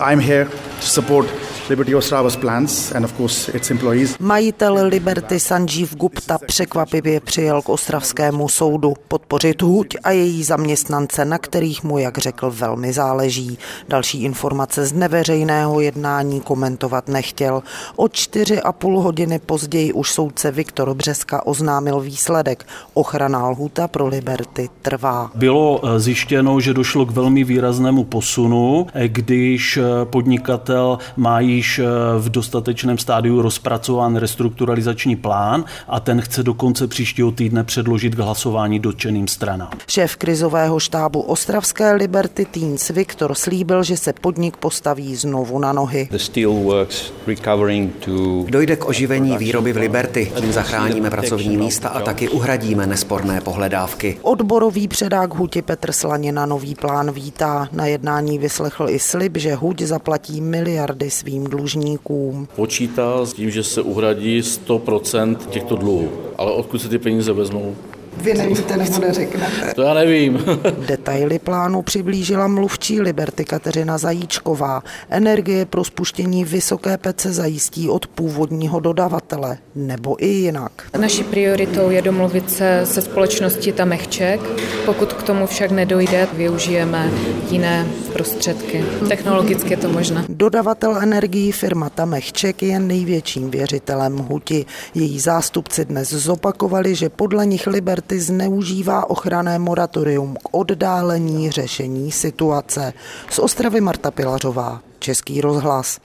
I'm here to support Liberty Ostrava's plans and of course its employees. Majitel Liberty Sanjeev Gupta překvapivě přijel k ostravskému soudu podpořit Huť a její zaměstnance, na kterých mu, jak řekl, velmi záleží. Další informace z neveřejného jednání komentovat nechtěl. O čtyři a půl hodiny později už soudce Viktor Břeska oznámil výsledek. Ochrana lhuta pro Liberty trvá. Bylo eh, zjištěno, že došlo k velmi výraznému posunu, eh, když eh, podnikatel má již eh, v dostatečném stádiu rozpracován restrukturalizační plán a ten chce do konce příštího týdne předložit k hlasování dotčeným stranám. Šéf krizového štábu Ostravské Liberty Teens Viktor slíbil, že se podnik postaví znovu na nohy. Dojde k oživení výroby v Liberty, tím zachráníme pracovní místa a taky uhradíme nesporné pohledávky. Odborový předák Huti Petr Slanina nový plán vítá. Na jednání vyslechl i slib, že Huť zaplatí miliardy svým dlužníkům. Počítá s tím, že se uhradí 100% těchto dluhů. Ale odkud se ty peníze vezmou? Vy nevíte nebo neřeknete. To já nevím. Detaily plánu přiblížila mluvčí Liberty Kateřina Zajíčková. Energie pro spuštění vysoké pece zajistí od původního dodavatele, nebo i jinak. Naší prioritou je domluvit se se společností Tamechček. Pokud k tomu však nedojde, využijeme jiné prostředky. Technologicky je to možné. Dodavatel energií firma Tamechček je největším věřitelem Huti. Její zástupci dnes zopakovali, že podle nich Liberty zneužívá ochranné moratorium k oddálení řešení situace. Z Ostravy Marta Pilařová, Český rozhlas.